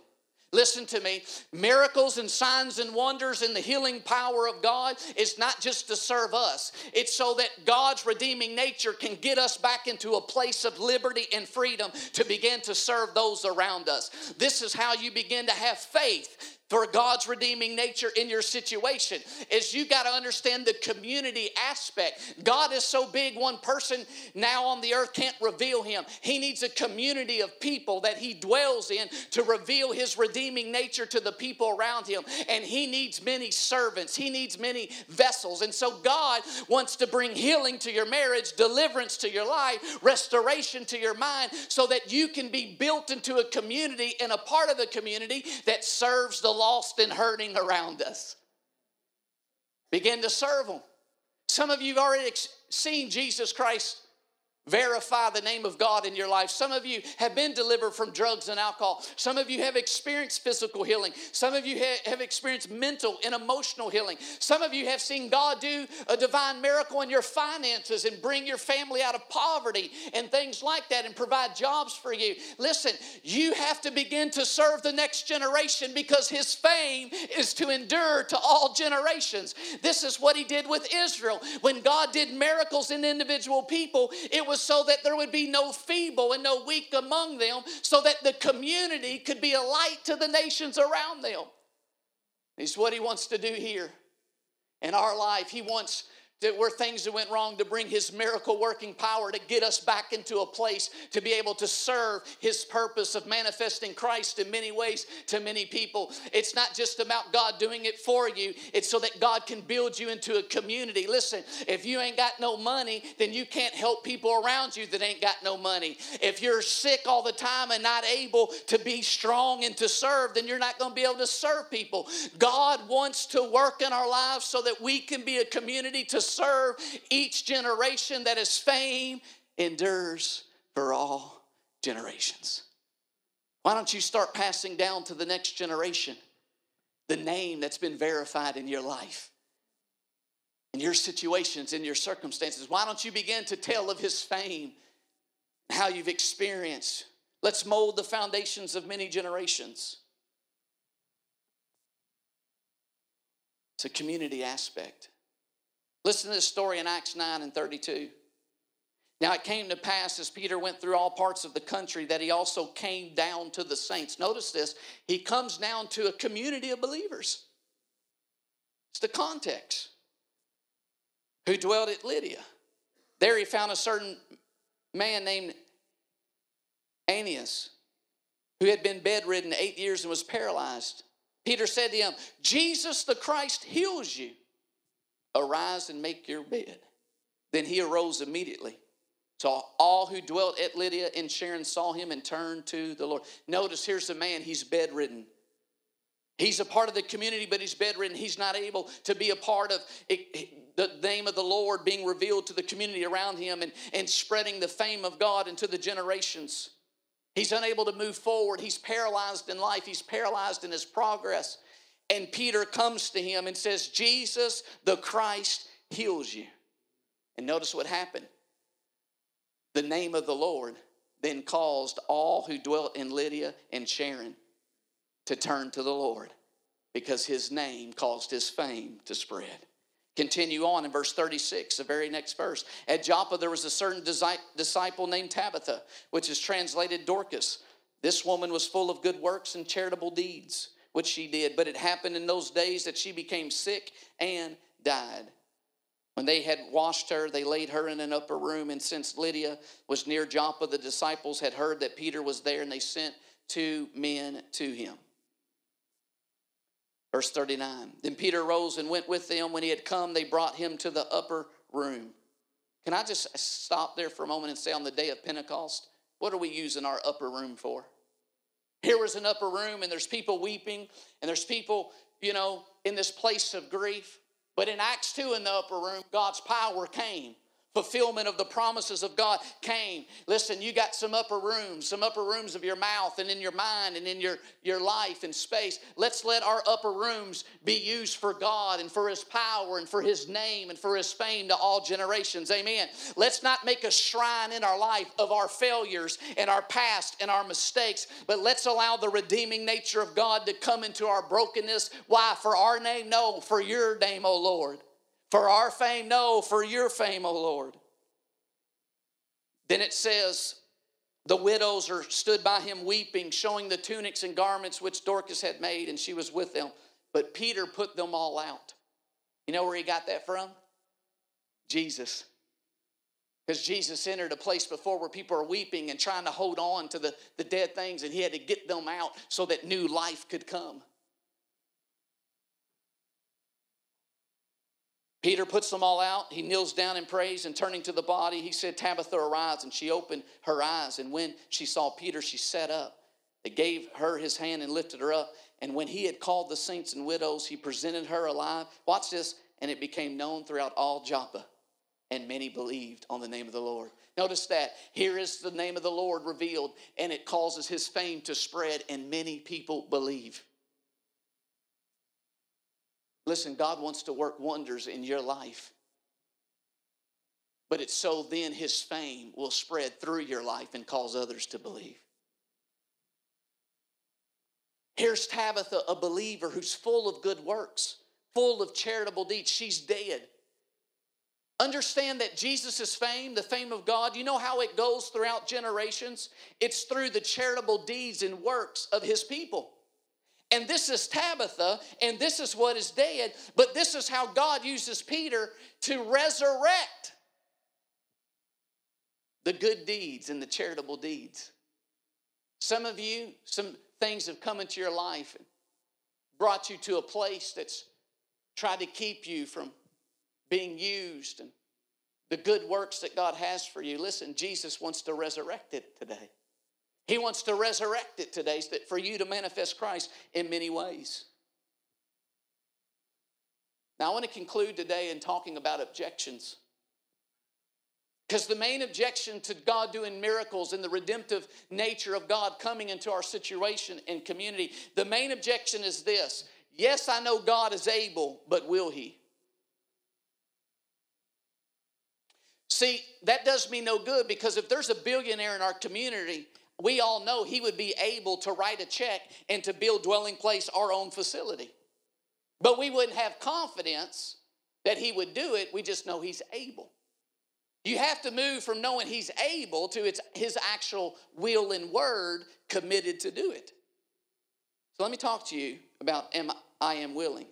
Listen to me. Miracles and signs and wonders and the healing power of God is not just to serve us, it's so that God's redeeming nature can get us back into a place of liberty and freedom to begin to serve those around us. This is how you begin to have faith for God's redeeming nature in your situation is you got to understand the community aspect. God is so big, one person now on the earth can't reveal him. He needs a community of people that he dwells in to reveal his redeeming nature to the people around him. And he needs many servants, he needs many vessels. And so God wants to bring healing to your marriage, deliverance to your life, restoration to your mind, so that you can be built into a community and a part of the community that serves the lost and hurting around us. Begin to serve them. Some of you have already seen Jesus Christ verify the name of God in your life. Some of you have been delivered from drugs and alcohol. Some of you have experienced physical healing. Some of you have experienced mental and emotional healing. Some of you have seen God do a divine miracle in your finances and bring your family out of poverty and things like that and provide jobs for you. Listen, you have to begin to serve the next generation because his fame is to endure to all generations. This is what he did with Israel. When God did miracles in individual people, it was was so that there would be no feeble and no weak among them, so that the community could be a light to the nations around them. It's what he wants to do here in our life. He wants that were things that went wrong to bring his miracle working power to get us back into a place to be able to serve his purpose of manifesting Christ in many ways to many people. It's not just about God doing it for you, it's so that God can build you into a community. Listen, if you ain't got no money, then you can't help people around you that ain't got no money. If you're sick all the time and not able to be strong and to serve, then you're not going to be able to serve people. God wants to work in our lives so that we can be a community to serve each generation that his fame endures for all generations. Why don't you start passing down to the next generation the name that's been verified in your life? in your situations, in your circumstances. Why don't you begin to tell of his fame, how you've experienced? Let's mold the foundations of many generations. It's a community aspect. Listen to this story in Acts 9 and 32. Now it came to pass as Peter went through all parts of the country that he also came down to the saints. Notice this, he comes down to a community of believers. It's the context. Who dwelt at Lydia. There he found a certain man named Aeneas, who had been bedridden eight years and was paralyzed. Peter said to him, Jesus the Christ heals you. Arise and make your bed. Then he arose immediately. So all who dwelt at Lydia and Sharon saw him and turned to the Lord. Notice here's the man, he's bedridden. He's a part of the community, but he's bedridden. He's not able to be a part of the name of the Lord being revealed to the community around him and, and spreading the fame of God into the generations. He's unable to move forward. He's paralyzed in life, he's paralyzed in his progress. And Peter comes to him and says, Jesus, the Christ, heals you. And notice what happened. The name of the Lord then caused all who dwelt in Lydia and Sharon to turn to the Lord because his name caused his fame to spread. Continue on in verse 36, the very next verse. At Joppa, there was a certain disciple named Tabitha, which is translated Dorcas. This woman was full of good works and charitable deeds, which she did. But it happened in those days that she became sick and died. When they had washed her, they laid her in an upper room. And since Lydia was near Joppa, the disciples had heard that Peter was there, and they sent two men to him. Verse 39 Then Peter rose and went with them. When he had come, they brought him to the upper room. Can I just stop there for a moment and say, on the day of Pentecost, what are we using our upper room for? Here was an upper room, and there's people weeping, and there's people, you know, in this place of grief. But in Acts 2 in the upper room, God's power came fulfillment of the promises of God came. Listen, you got some upper rooms, some upper rooms of your mouth and in your mind and in your, your life and space. Let's let our upper rooms be used for God and for His power and for His name and for His fame to all generations. Amen. Let's not make a shrine in our life of our failures and our past and our mistakes, but let's allow the redeeming nature of God to come into our brokenness. Why? For our name? No, for your name, O Lord. For our fame? No, for your fame, O Lord. Then it says, the widows are stood by him weeping, showing the tunics and garments which Dorcas had made, and she was with them. But Peter put them all out. You know where he got that from? Jesus. Because Jesus entered a place before where people are weeping and trying to hold on to the, the dead things, and he had to get them out so that new life could come. Peter puts them all out. He kneels down and prays, and turning to the body, he said, Tabitha, arise. And she opened her eyes. And when she saw Peter, she sat up. They gave her his hand and lifted her up. And when he had called the saints and widows, he presented her alive. Watch this. And it became known throughout all Joppa. And many believed on the name of the Lord. Notice that. Here is the name of the Lord revealed, and it causes his fame to spread, and many people believe. Listen, God wants to work wonders in your life. But it's so then his fame will spread through your life and cause others to believe. Here's Tabitha, a believer who's full of good works, full of charitable deeds. She's dead. Understand that Jesus' fame, the fame of God, you know how it goes throughout generations? It's through the charitable deeds and works of his people and this is Tabitha, and this is what is dead, but this is how God uses Peter to resurrect the good deeds and the charitable deeds. Some of you, some things have come into your life and brought you to a place that's tried to keep you from being used and the good works that God has for you. Listen, Jesus wants to resurrect it today. He wants to resurrect it today for you to manifest Christ in many ways. Now, I want to conclude today in talking about objections. Because the main objection to God doing miracles and the redemptive nature of God coming into our situation and community, the main objection is this Yes, I know God is able, but will He? See, that does me no good because if there's a billionaire in our community we all know he would be able to write a check and to build dwelling place our own facility. But we wouldn't have confidence that he would do it. We just know he's able. You have to move from knowing he's able to it's his actual will and word committed to do it. So let me talk to you about am I am willing.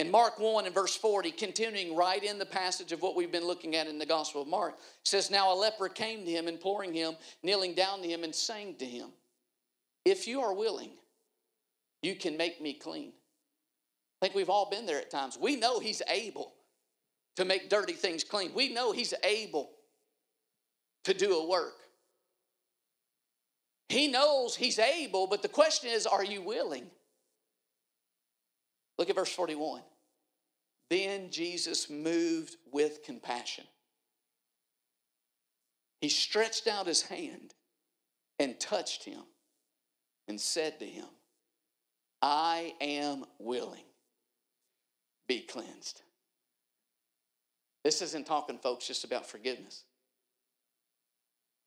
In Mark 1 and verse 40, continuing right in the passage of what we've been looking at in the Gospel of Mark, says, Now a leper came to him, imploring him, kneeling down to him, and saying to him, If you are willing, you can make me clean. I think we've all been there at times. We know He's able to make dirty things clean, we know He's able to do a work. He knows He's able, but the question is are you willing? Look at verse 41. Then Jesus moved with compassion. He stretched out his hand and touched him and said to him, I am willing. Be cleansed. This isn't talking, folks, just about forgiveness.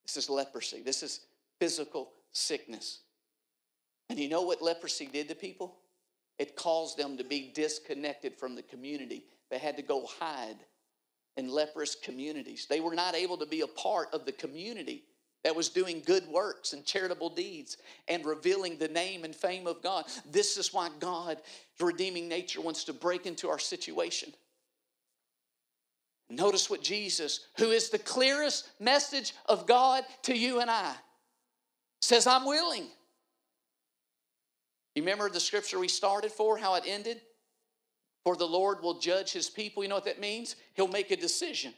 This is leprosy. This is physical sickness. And you know what leprosy did to people? It caused them to be disconnected from the community. They had to go hide in leprous communities. They were not able to be a part of the community that was doing good works and charitable deeds and revealing the name and fame of God. This is why God's redeeming nature wants to break into our situation. Notice what Jesus, who is the clearest message of God to you and I, says, I'm willing. You remember the scripture we started for, how it ended? For the Lord will judge his people. You know what that means? He'll make a decision.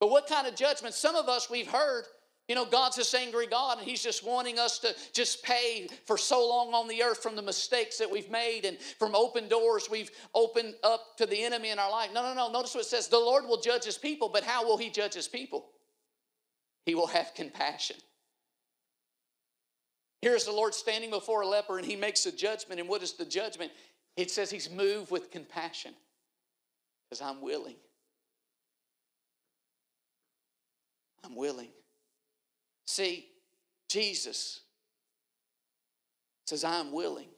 But what kind of judgment? Some of us, we've heard, you know, God's this angry God, and He's just wanting us to just pay for so long on the earth from the mistakes that we've made and from open doors we've opened up to the enemy in our life. No, no, no. Notice what it says the Lord will judge His people, but how will He judge His people? He will have compassion. Here's the Lord standing before a leper, and He makes a judgment. And what is the judgment? It says he's moved with compassion because I'm willing. I'm willing. See, Jesus says, I'm willing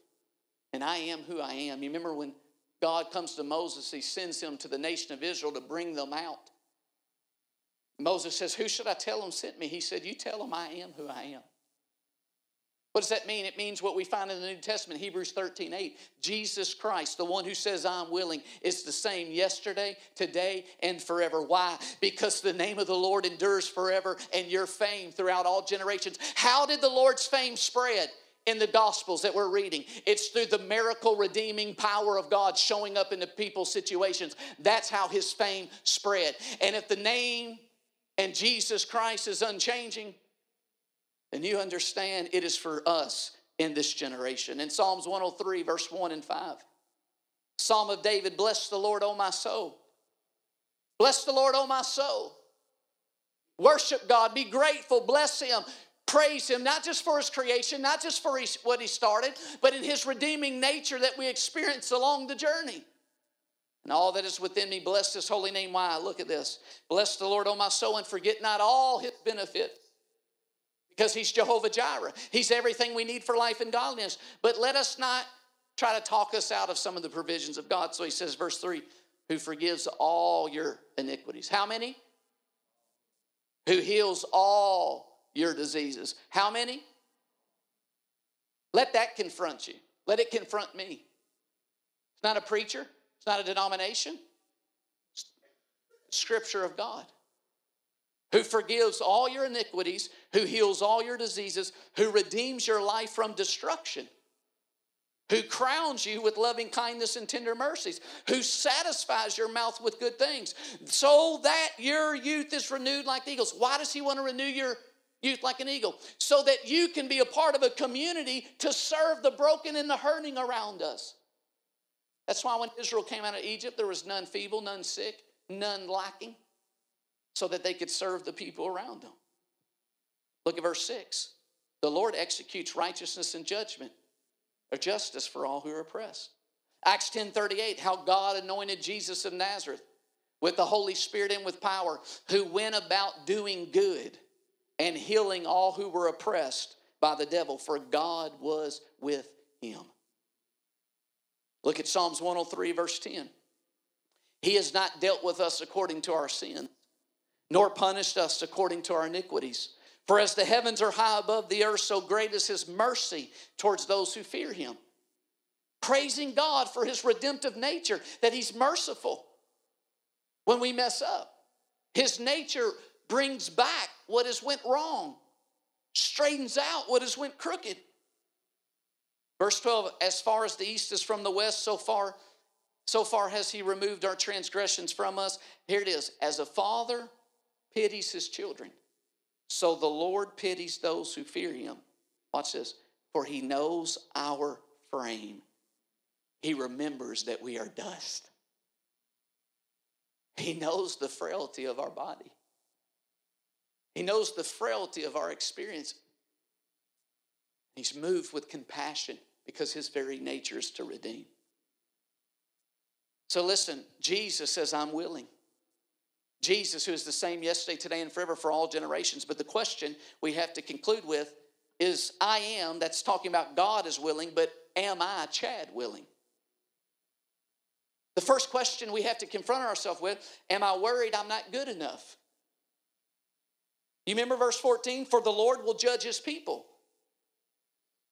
and I am who I am. You remember when God comes to Moses, he sends him to the nation of Israel to bring them out. Moses says, Who should I tell them sent me? He said, You tell them I am who I am. What does that mean? It means what we find in the New Testament, Hebrews 13 8. Jesus Christ, the one who says, I'm willing, is the same yesterday, today, and forever. Why? Because the name of the Lord endures forever and your fame throughout all generations. How did the Lord's fame spread? in the Gospels that we're reading. It's through the miracle redeeming power of God showing up into people's situations. That's how his fame spread. And if the name and Jesus Christ is unchanging, then you understand it is for us in this generation. In Psalms 103, verse 1 and 5, Psalm of David, bless the Lord, O my soul. Bless the Lord, O my soul. Worship God, be grateful, bless Him, praise Him, not just for His creation, not just for what He started, but in His redeeming nature that we experience along the journey. And all that is within me, bless His holy name. Why? Look at this. Bless the Lord, O my soul, and forget not all His benefits because He's Jehovah Jireh. He's everything we need for life and godliness. But let us not try to talk us out of some of the provisions of God. So He says, verse 3 who forgives all your iniquities. How many? Who heals all your diseases. How many? Let that confront you. Let it confront me. It's not a preacher, it's not a denomination, it's scripture of God who forgives all your iniquities, who heals all your diseases, who redeems your life from destruction, who crowns you with loving kindness and tender mercies, who satisfies your mouth with good things, so that your youth is renewed like the eagles. Why does he want to renew your youth like an eagle? So that you can be a part of a community to serve the broken and the hurting around us. That's why when Israel came out of Egypt, there was none feeble, none sick, none lacking so that they could serve the people around them. Look at verse 6. The Lord executes righteousness and judgment or justice for all who are oppressed. Acts 10 38, how God anointed Jesus of Nazareth with the Holy Spirit and with power, who went about doing good and healing all who were oppressed by the devil, for God was with him. Look at Psalms 103, verse 10. He has not dealt with us according to our sins nor punished us according to our iniquities. For as the heavens are high above the earth, so great is his mercy towards those who fear him. Praising God for his redemptive nature, that he's merciful when we mess up. His nature brings back what has went wrong, straightens out what has went crooked. Verse 12, as far as the east is from the west, so far, so far has he removed our transgressions from us. Here it is. As a father pities his children, so the Lord pities those who fear him. Watch this. For he knows our frame. He remembers that we are dust. He knows the frailty of our body. He knows the frailty of our experience. He's moved with compassion because his very nature is to redeem. So listen, Jesus says, I'm willing. Jesus, who is the same yesterday, today, and forever for all generations. But the question we have to conclude with is I am, that's talking about God is willing, but am I, Chad, willing? The first question we have to confront ourselves with Am I worried I'm not good enough? You remember verse 14? For the Lord will judge his people.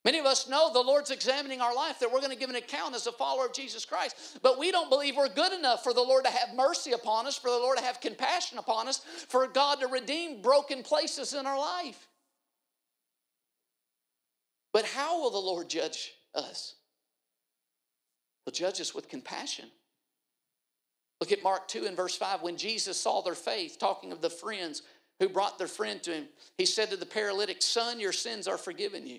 Many of us know the Lord's examining our life, that we're going to give an account as a follower of Jesus Christ. But we don't believe we're good enough for the Lord to have mercy upon us, for the Lord to have compassion upon us, for God to redeem broken places in our life. But how will the Lord judge us? He'll judge us with compassion. Look at Mark 2 and verse 5. When Jesus saw their faith, talking of the friends who brought their friend to him, he said to the paralytic, Son, your sins are forgiven you.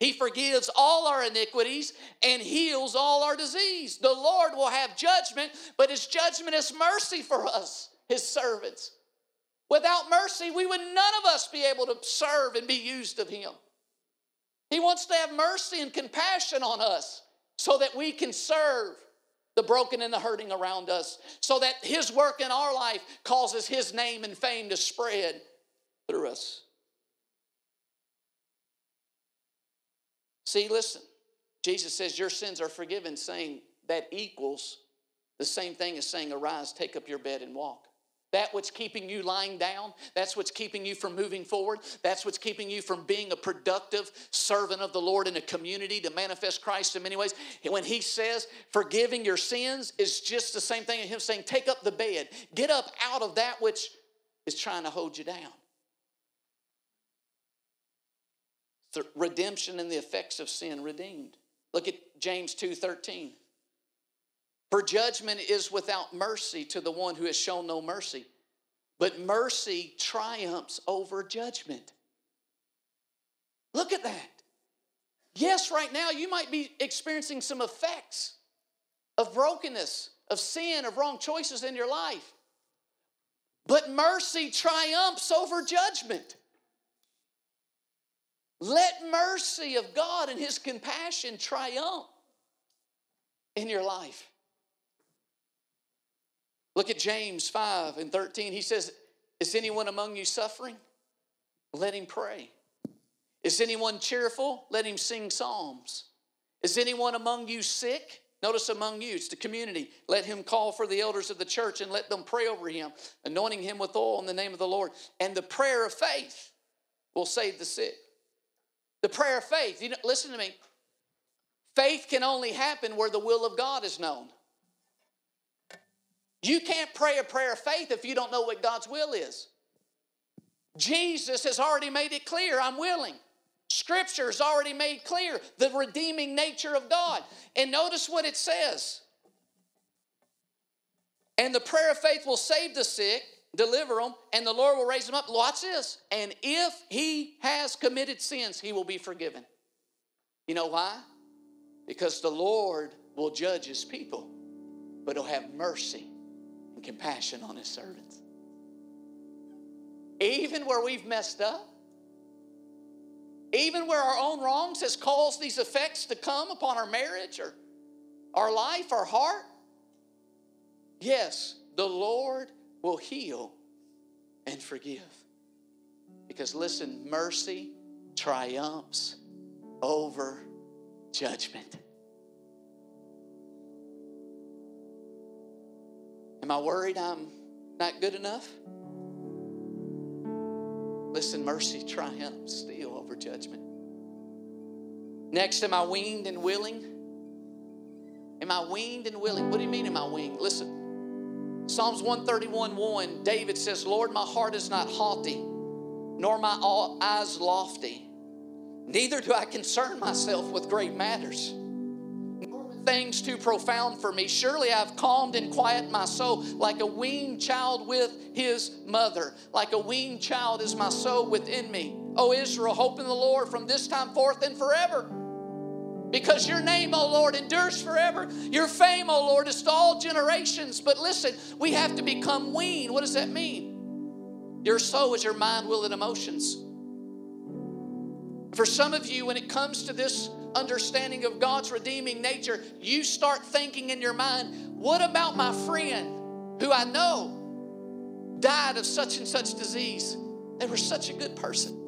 he forgives all our iniquities and heals all our disease. The Lord will have judgment, but His judgment is mercy for us, His servants. Without mercy, we would none of us be able to serve and be used of Him. He wants to have mercy and compassion on us so that we can serve the broken and the hurting around us, so that His work in our life causes His name and fame to spread through us. See, listen, Jesus says, Your sins are forgiven, saying that equals the same thing as saying, Arise, take up your bed and walk. That what's keeping you lying down, that's what's keeping you from moving forward, that's what's keeping you from being a productive servant of the Lord in a community to manifest Christ in many ways. When he says forgiving your sins is just the same thing as him saying, Take up the bed, get up out of that which is trying to hold you down. Redemption and the effects of sin redeemed. Look at James 2:13. For judgment is without mercy to the one who has shown no mercy, but mercy triumphs over judgment. Look at that. Yes, right now you might be experiencing some effects of brokenness, of sin, of wrong choices in your life. But mercy triumphs over judgment. Let mercy of God and His compassion triumph in your life. Look at James 5 and 13. He says, Is anyone among you suffering? Let him pray. Is anyone cheerful? Let him sing psalms. Is anyone among you sick? Notice among you, it's the community. Let him call for the elders of the church and let them pray over him, anointing him with oil in the name of the Lord. And the prayer of faith will save the sick. The prayer of faith. You know, listen to me. Faith can only happen where the will of God is known. You can't pray a prayer of faith if you don't know what God's will is. Jesus has already made it clear I'm willing. Scripture has already made clear the redeeming nature of God. And notice what it says. And the prayer of faith will save the sick, deliver them, and the Lord will raise them up. Watch this. And if he has committed sins, he will be forgiven. You know why? Because the Lord will judge his people, but he'll have mercy and compassion on his servants. Even where we've messed up, even where our own wrongs has caused these effects to come upon our marriage or our life, our heart, yes, the Lord will heal and forgive. Because listen, mercy triumphs over judgment. Am I worried I'm not good enough? Listen, mercy triumphs still over judgment. Next, am I weaned and willing? Am I weaned and willing? What do you mean, am I weaned? Listen, Psalms 131 1, David says, Lord, my heart is not haughty, nor my eyes lofty. Neither do I concern myself with great matters nor with things too profound for me. Surely I've calmed and quieted my soul like a weaned child with his mother. Like a weaned child is my soul within me. O Israel, hope in the Lord from this time forth and forever. Because your name, O Lord, endures forever. Your fame, O Lord, is to all generations. But listen, we have to become weaned. What does that mean? Your soul is your mind, will, and emotions. For some of you, when it comes to this understanding of God's redeeming nature, you start thinking in your mind, what about my friend who I know died of such and such disease? They were such a good person.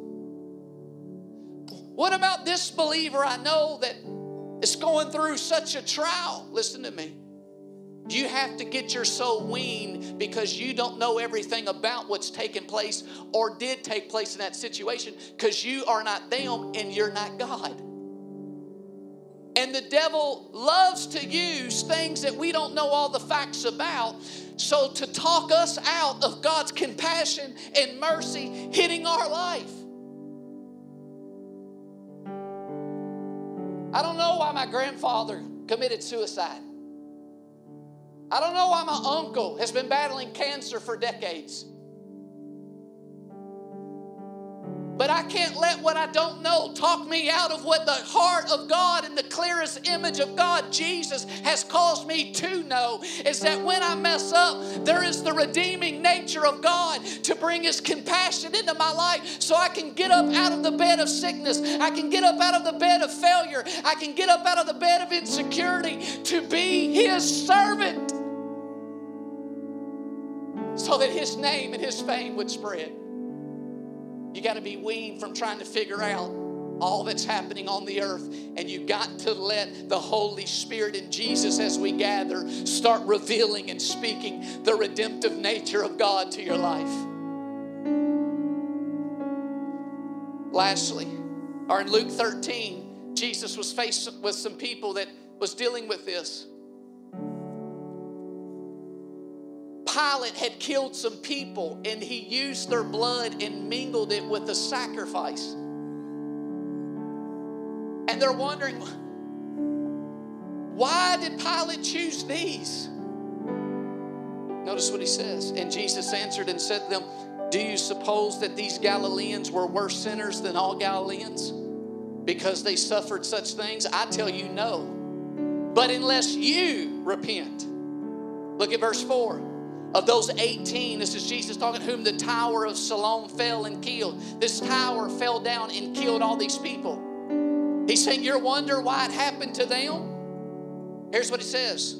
What about this believer I know that is going through such a trial? Listen to me. You have to get your soul weaned because you don't know everything about what's taken place or did take place in that situation because you are not them and you're not God. And the devil loves to use things that we don't know all the facts about. So, to talk us out of God's compassion and mercy hitting our life. I don't know why my grandfather committed suicide. I don't know why my uncle has been battling cancer for decades. But I can't let what I don't know talk me out of what the heart of God and the clearest image of God, Jesus, has caused me to know is that when I mess up, there is the redeeming nature of God to bring His compassion into my life so I can get up out of the bed of sickness. I can get up out of the bed of failure. I can get up out of the bed of insecurity to be His servant so that His name and His fame would spread. You got to be weaned from trying to figure out all that's happening on the earth. And you got to let the Holy Spirit and Jesus, as we gather, start revealing and speaking the redemptive nature of God to your life. Lastly, or in Luke 13, Jesus was faced with some people that was dealing with this. Pilate had killed some people and he used their blood and mingled it with the sacrifice. And they're wondering, why did Pilate choose these? Notice what he says. And Jesus answered and said to them, Do you suppose that these Galileans were worse sinners than all Galileans because they suffered such things? I tell you, no. But unless you repent, look at verse 4 of those 18, this is Jesus talking, whom the tower of Siloam fell and killed. This tower fell down and killed all these people. He's saying, You're wonder why it happened to them? Here's what he says.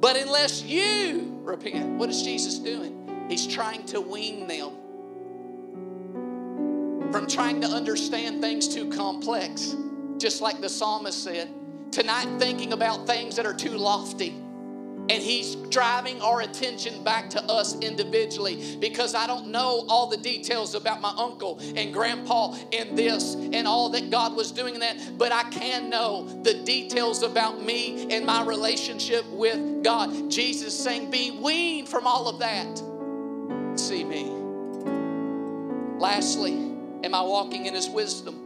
But unless you repent, what is Jesus doing? He's trying to wean them from trying to understand things too complex, just like the psalmist said, tonight thinking about things that are too lofty and He's driving our attention back to us individually because I don't know all the details about my uncle and grandpa and this and all that God was doing in that, but I can know the details about me and my relationship with God. Jesus saying, Be weaned from all of that. See me. Lastly, am I walking in His wisdom?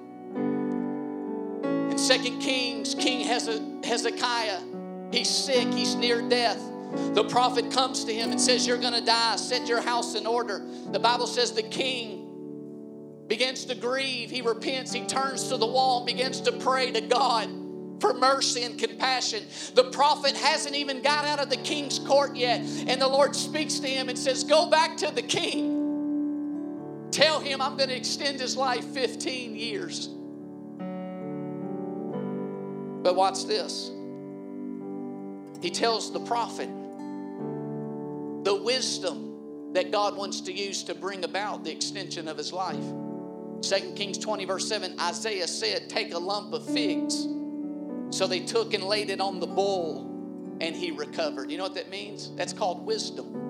In Second Kings, King Hezekiah He's sick, he's near death. The prophet comes to him and says, You're going to die. Set your house in order. The Bible says the king begins to grieve. He repents. He turns to the wall and begins to pray to God for mercy and compassion. The prophet hasn't even got out of the king's court yet. And the Lord speaks to him and says, Go back to the king. Tell him I'm going to extend his life 15 years. But watch this. He tells the prophet the wisdom that God wants to use to bring about the extension of his life. 2 Kings 20, verse 7 Isaiah said, Take a lump of figs. So they took and laid it on the bull and he recovered. You know what that means? That's called wisdom.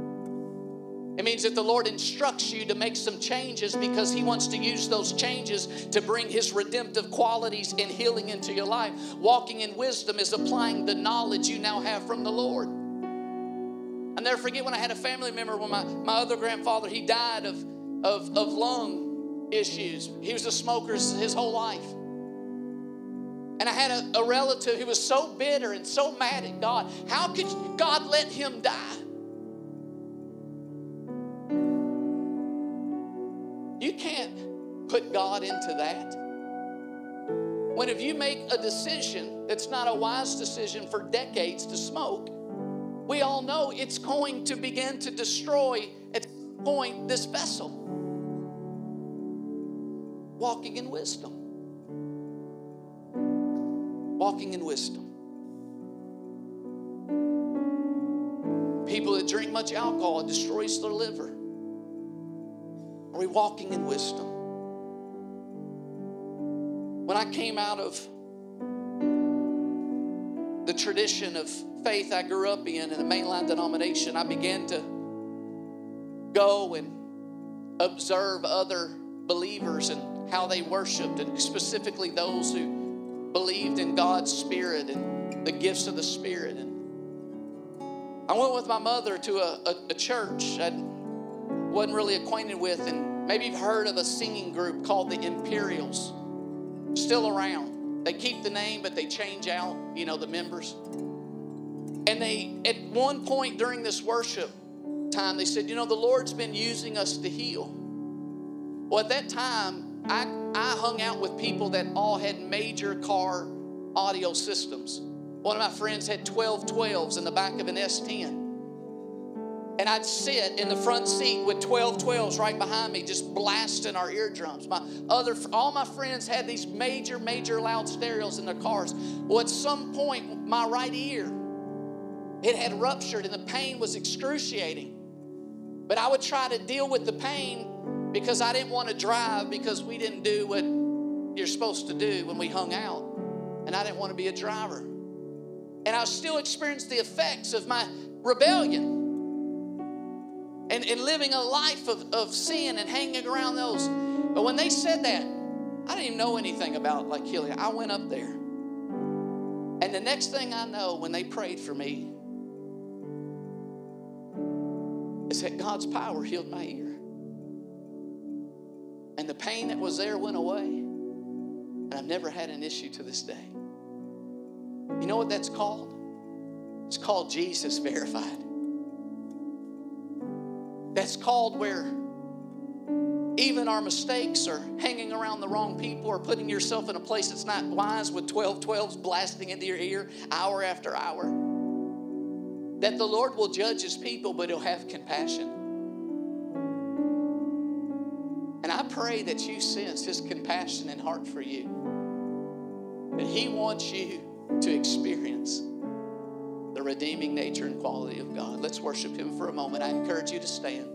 It means that the Lord instructs you to make some changes because He wants to use those changes to bring His redemptive qualities and healing into your life. Walking in wisdom is applying the knowledge you now have from the Lord. I never forget when I had a family member when my, my other grandfather, he died of, of, of lung issues. He was a smoker his whole life. And I had a, a relative who was so bitter and so mad at God. How could God let him die? Put God into that. When if you make a decision that's not a wise decision for decades to smoke, we all know it's going to begin to destroy at point this vessel. Walking in wisdom. Walking in wisdom. People that drink much alcohol, it destroys their liver. Are we walking in wisdom? When I came out of the tradition of faith I grew up in, in the mainline denomination, I began to go and observe other believers and how they worshiped, and specifically those who believed in God's Spirit and the gifts of the Spirit. And I went with my mother to a, a, a church I wasn't really acquainted with, and maybe you've heard of a singing group called the Imperials, still around. They keep the name, but they change out, you know, the members. And they, at one point during this worship time, they said, You know, the Lord's been using us to heal. Well, at that time, I, I hung out with people that all had major car audio systems. One of my friends had 12 12s in the back of an S10. And I'd sit in the front seat with 12 12s right behind me, just blasting our eardrums. My other, all my friends had these major, major loud stereos in their cars. Well, at some point, my right ear, it had ruptured and the pain was excruciating. But I would try to deal with the pain because I didn't want to drive because we didn't do what you're supposed to do when we hung out. And I didn't want to be a driver. And I still experienced the effects of my rebellion and, and living a life of, of sin and hanging around those. But when they said that, I didn't even know anything about like healing. I went up there. And the next thing I know, when they prayed for me, is that God's power healed my ear. And the pain that was there went away. And I've never had an issue to this day. You know what that's called? It's called Jehovah Rapha. That's called where even our mistakes are hanging around the wrong people or putting yourself in a place that's not wise with 12 12s blasting into your ear hour after hour. That the Lord will judge his people, but he'll have compassion. And I pray that you sense his compassion and heart for you. That he wants you to experience the redeeming nature and quality of God. Let's worship him for a moment. I encourage you to stand.